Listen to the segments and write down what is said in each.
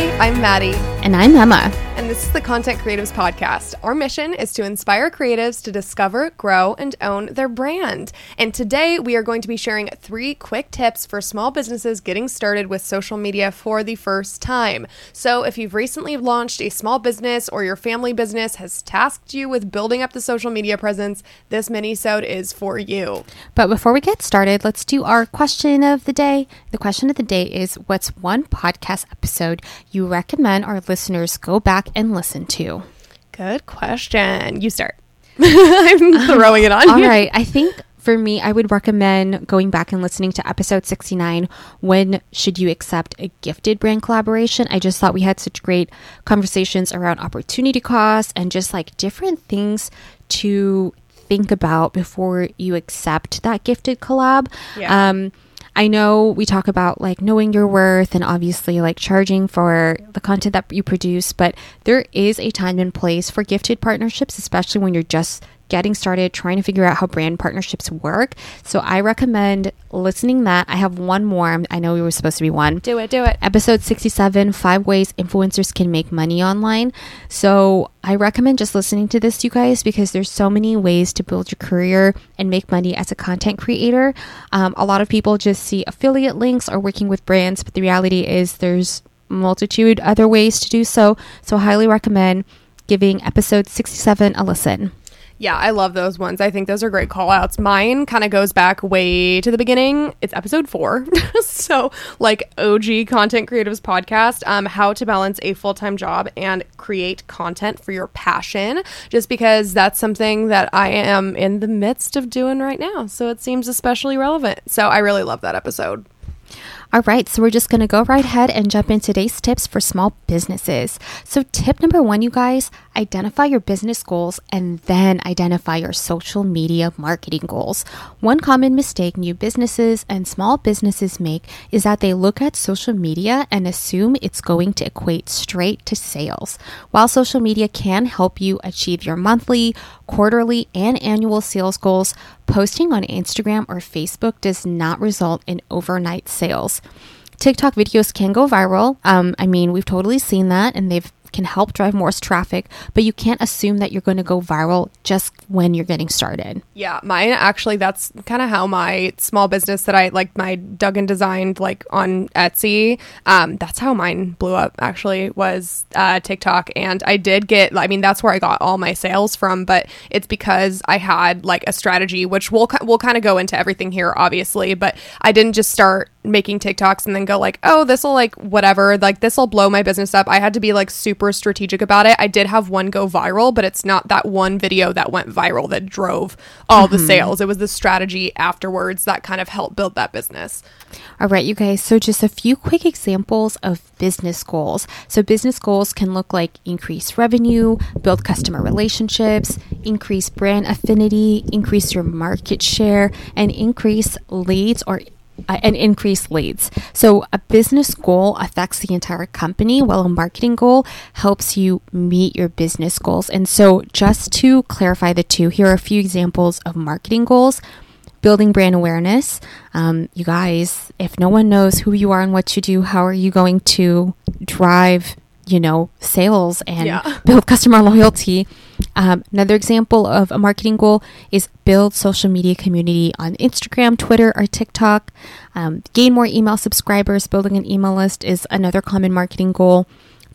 Hi, I'm Maddie. And I'm Emma. This is the Content Creatives Podcast. Our mission is to inspire creatives to discover, grow, and own their brand. And today we are going to be sharing three quick tips for small businesses getting started with social media for the first time. So, if you've recently launched a small business or your family business has tasked you with building up the social media presence, this mini-sode is for you. But before we get started, let's do our question of the day. The question of the day is What's one podcast episode you recommend our listeners go back and listen to? Good question. You start. I'm throwing it on All you. right. I think for me, I would recommend going back and listening to episode 69 When Should You Accept a Gifted Brand Collaboration? I just thought we had such great conversations around opportunity costs and just like different things to think about before you accept that gifted collab. Yeah. Um, I know we talk about like knowing your worth and obviously like charging for the content that you produce, but there is a time and place for gifted partnerships, especially when you're just getting started trying to figure out how brand partnerships work. So I recommend listening that. I have one more. I know we were supposed to be one. Do it, do it. Episode 67 Five Ways Influencers Can Make Money Online. So, I recommend just listening to this, you guys, because there's so many ways to build your career and make money as a content creator. Um, a lot of people just see affiliate links or working with brands, but the reality is there's multitude other ways to do so. So, I highly recommend giving episode 67 a listen. Yeah, I love those ones. I think those are great call outs. Mine kind of goes back way to the beginning. It's episode four. so, like OG Content Creatives podcast, um, how to balance a full time job and create content for your passion, just because that's something that I am in the midst of doing right now. So, it seems especially relevant. So, I really love that episode. All right, so we're just going to go right ahead and jump into today's tips for small businesses. So, tip number one, you guys, identify your business goals and then identify your social media marketing goals. One common mistake new businesses and small businesses make is that they look at social media and assume it's going to equate straight to sales. While social media can help you achieve your monthly, quarterly, and annual sales goals, posting on Instagram or Facebook does not result in overnight sales. TikTok videos can go viral. Um, I mean, we've totally seen that, and they've can help drive more traffic, but you can't assume that you're going to go viral just when you're getting started. Yeah, mine actually that's kind of how my small business that I like my dug and designed like on Etsy. Um, that's how mine blew up actually was uh, TikTok, and I did get. I mean, that's where I got all my sales from, but it's because I had like a strategy, which we'll we'll kind of go into everything here, obviously, but I didn't just start making TikToks and then go like, oh, this will like whatever, like this will blow my business up. I had to be like super strategic about it. I did have one go viral, but it's not that one video that went viral that drove all the mm-hmm. sales. It was the strategy afterwards that kind of helped build that business. All right, you guys. So, just a few quick examples of business goals. So, business goals can look like increase revenue, build customer relationships, increase brand affinity, increase your market share, and increase leads or uh, and increase leads. So, a business goal affects the entire company, while a marketing goal helps you meet your business goals. And so, just to clarify the two, here are a few examples of marketing goals building brand awareness. Um, you guys, if no one knows who you are and what you do, how are you going to drive, you know, sales and Yeah. build customer loyalty? Um, another example of a marketing goal is build social media community on Instagram, Twitter, or TikTok. Um, gain more email subscribers. Building an email list is another common marketing goal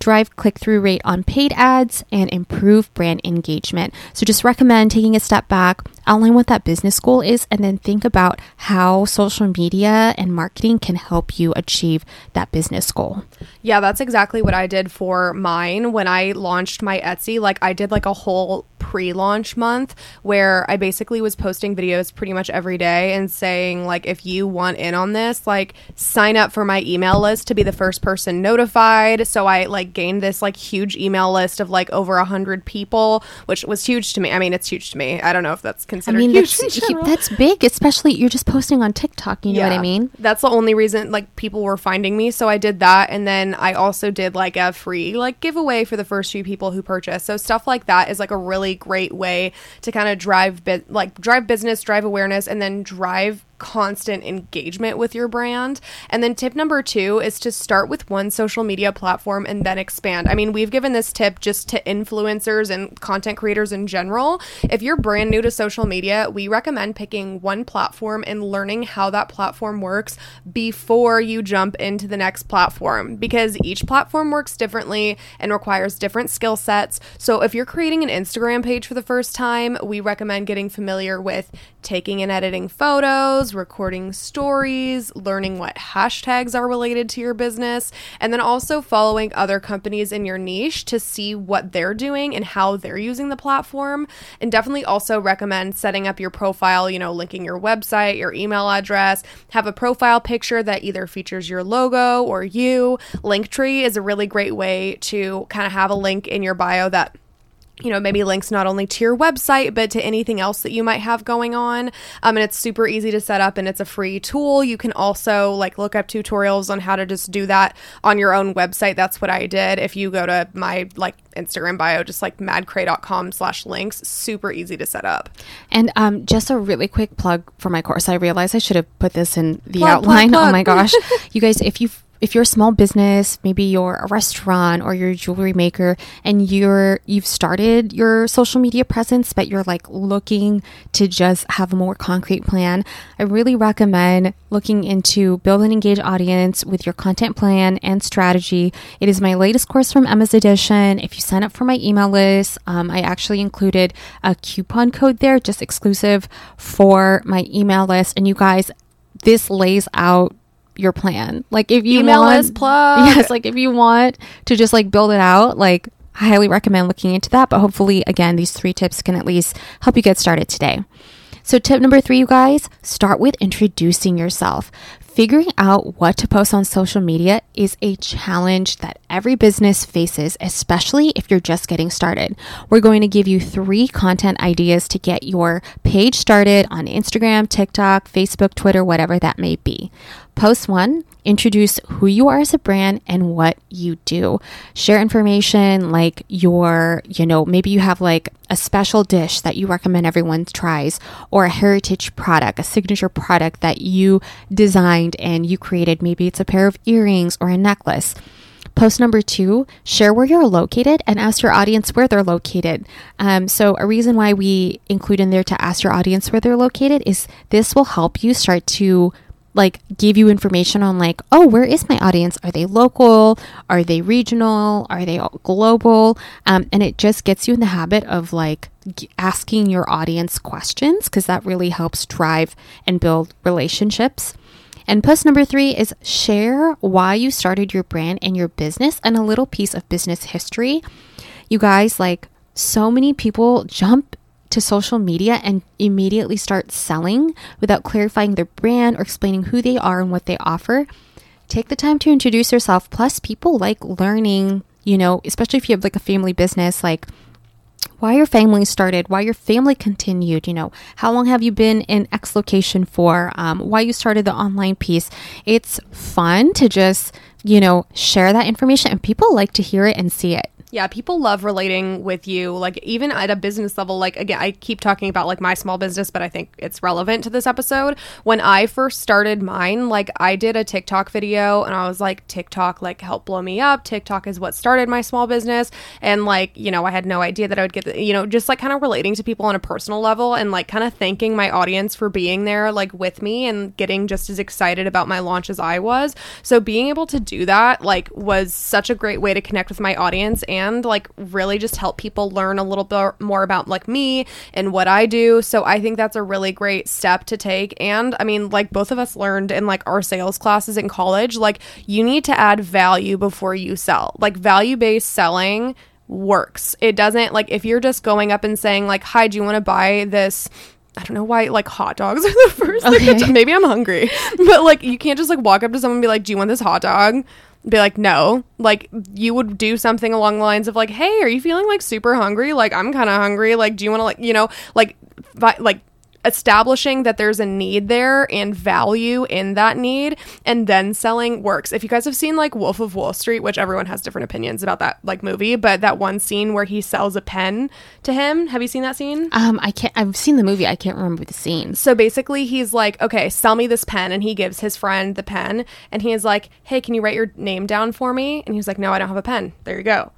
drive click through rate on paid ads, and improve brand engagement. So, just recommend taking a step back, outline what that business goal is, and then think about how social media and marketing can help you achieve that business goal. Yeah, that's exactly what I did for mine when I launched my Etsy. Like I did like a whole pre-launch month where I basically was posting videos pretty much every day and saying like if you want in on this, like sign up for my email list to be the first person notified. So I like gained this like huge email list of like over a hundred people, which was huge to me. I mean, it's huge to me. I don't know if that's considered I mean, huge. that's, that's big, especially you're just posting on TikTok. You know what I mean? That's the only reason like people were finding me. So I did that and then I also did like a free like giveaway for the first few people who purchased. So stuff like that is like a really great way to kind of drive bit like drive business, drive awareness and then drive constant engagement with your brand. And then tip number two is to start with one social media platform and then expand. I mean, we've given this tip just to influencers and content creators in general. If you're brand new to social media, we recommend picking one platform and learning how that platform works before you jump into the next platform because each platform works differently and requires different skill sets. So if you're creating an Instagram page for the first time, we recommend getting familiar with taking and editing photos, recording stories, learning what hashtags are related to your business, and then also following other companies in your niche to see what they're doing and how they're using the platform. And definitely also recommend setting up your profile, you know, linking your website, your email address, have a profile picture that either features your logo or you. Linktree is a really great way to kind of have a link in your bio that you know, maybe links not only to your website, but to anything else that you might have going on. Um, and it's super easy to set up and it's a free tool. You can also like look up tutorials on how to just do that on your own website. That's what I did. If you go to my like Instagram bio, just like madcray.com slash links, super easy to set up. And um, just a really quick plug for my course. I realized I should have put this in the plug, outline. Plug, plug. Oh my gosh. you guys, if you've if you're a small business, maybe you're a restaurant or you're a jewelry maker and you're you've started your social media presence but you're like looking to just have a more concrete plan, I really recommend looking into build an engaged audience with your content plan and strategy. It is my latest course from Emma's Edition. If you sign up for my email list, um, I actually included a coupon code there just exclusive for my email list and you guys this lays out your plan. Like if you email want, us plug. Yes, like if you want to just like build it out, like I highly recommend looking into that. But hopefully, again, these three tips can at least help you get started today. So, tip number three, you guys, start with introducing yourself. Figuring out what to post on social media is a challenge that every business faces, especially if you're just getting started. We're going to give you three content ideas to get your page started on Instagram, TikTok, Facebook, Twitter, whatever that may be. Post one, introduce who you are as a brand and what you do. Share information like your, you know, maybe you have like a special dish that you recommend everyone tries, or a heritage product, a signature product that you designed and you created. Maybe it's a pair of earrings or a necklace. Post number two, share where you're located and ask your audience where they're located. Um, so, a reason why we include in there to ask your audience where they're located is this will help you start to like give you information on like oh where is my audience? Are they local? Are they regional? Are they global? Um, and it just gets you in the habit of like g- asking your audience questions because that really helps drive and build relationships. And post number three is share why you started your brand and your business and a little piece of business history. You guys like so many people jump to social media and immediately start selling without clarifying their brand or explaining who they are and what they offer, take the time to introduce yourself. Plus, people like learning, you know, especially if you have like a family business, like why your family started, why your family continued, you know, how long have you been in X location for, um, why you started the online piece. It's fun to just, you know, share that information and people like to hear it and see it. Yeah, people love relating with you. Like even at a business level, like again, I keep talking about like my small business, but I think it's relevant to this episode. When I first started mine, like I did a TikTok video and I was like, TikTok like help blow me up. TikTok is what started my small business. And like, you know, I had no idea that I would get the, you know, just like kind of relating to people on a personal level and like kind of thanking my audience for being there like with me and getting just as excited about my launch as I was. So being able to do that like was such a great way to connect with my audience and and like really just help people learn a little bit more about like me and what I do. So I think that's a really great step to take. And I mean, like both of us learned in like our sales classes in college, like you need to add value before you sell. Like value based selling works. It doesn't like if you're just going up and saying like, "Hi, do you want to buy this?" I don't know why like hot dogs are the first okay. thing. Maybe I'm hungry, but like you can't just like walk up to someone and be like, "Do you want this hot dog?" Be like, no. Like, you would do something along the lines of, like, hey, are you feeling like super hungry? Like, I'm kind of hungry. Like, do you want to, like, you know, like, like, establishing that there's a need there and value in that need and then selling works. If you guys have seen like Wolf of Wall Street, which everyone has different opinions about that like movie, but that one scene where he sells a pen to him, have you seen that scene? Um, I can't. I've seen the movie. I can't remember the scene. So basically, he's like, okay, sell me this pen. And he gives his friend the pen. And he is like, hey, can you write your name down for me? And he's like, no, I don't have a pen. There you go.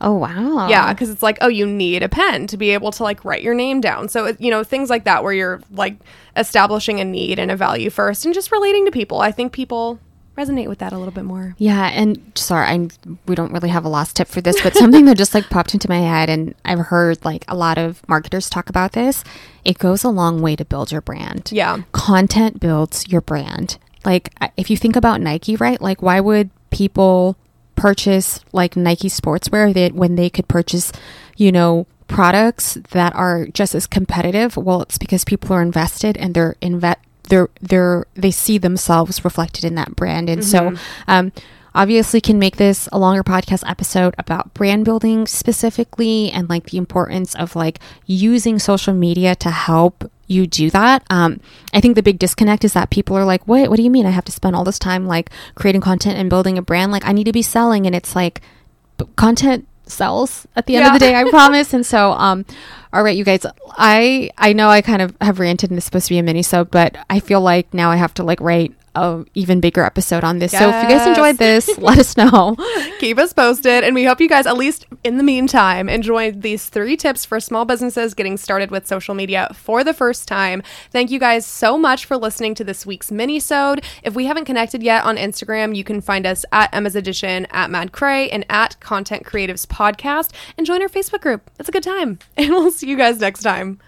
Oh wow. Yeah, because it's like, oh, you need a pen to be able to like write your name down. So, it- you know, things like that where you're like establishing a need and a value first and just relating to people. I think people resonate with that a little bit more. Yeah, and sorry, I we don't really have a last tip for this, but something that just like popped into my head, and I've heard like a lot of marketers talk about this. It goes a long way to build your brand. Yeah. content builds your brand. Like if you think about Nike, right? Like why would people purchase like Nike sportswear that when they could purchase, you know, products that are just as competitive? Well, it's because people are invested and they're invet they're they're they see themselves reflected in that brand. And so um obviously can make this a longer podcast episode about brand building specifically and like the importance of like using social media to help you do that. Um, I think the big disconnect is that people are like, "What? What do you mean? I have to spend all this time like creating content and building a brand? Like, I need to be selling." And it's like, content sells at the end of the day, I promise. and so, um, all right, you guys, I I know I kind of have ranted, and it's supposed to be a mini so, but I feel like now I have to like write a even bigger episode on this. So if you guys enjoyed this, let us know. Keep us posted. And we hope you guys, at least in the meantime, enjoyed these three tips for small businesses getting started with social media for the first time. Thank you guys so much for listening to this week's mini-sode. If we haven't connected yet on Instagram, you can find us at Emma's Edition, at Mad Cray, and at Content Creatives Podcast, and join our Facebook group. It's a good time. And we'll see you guys next time.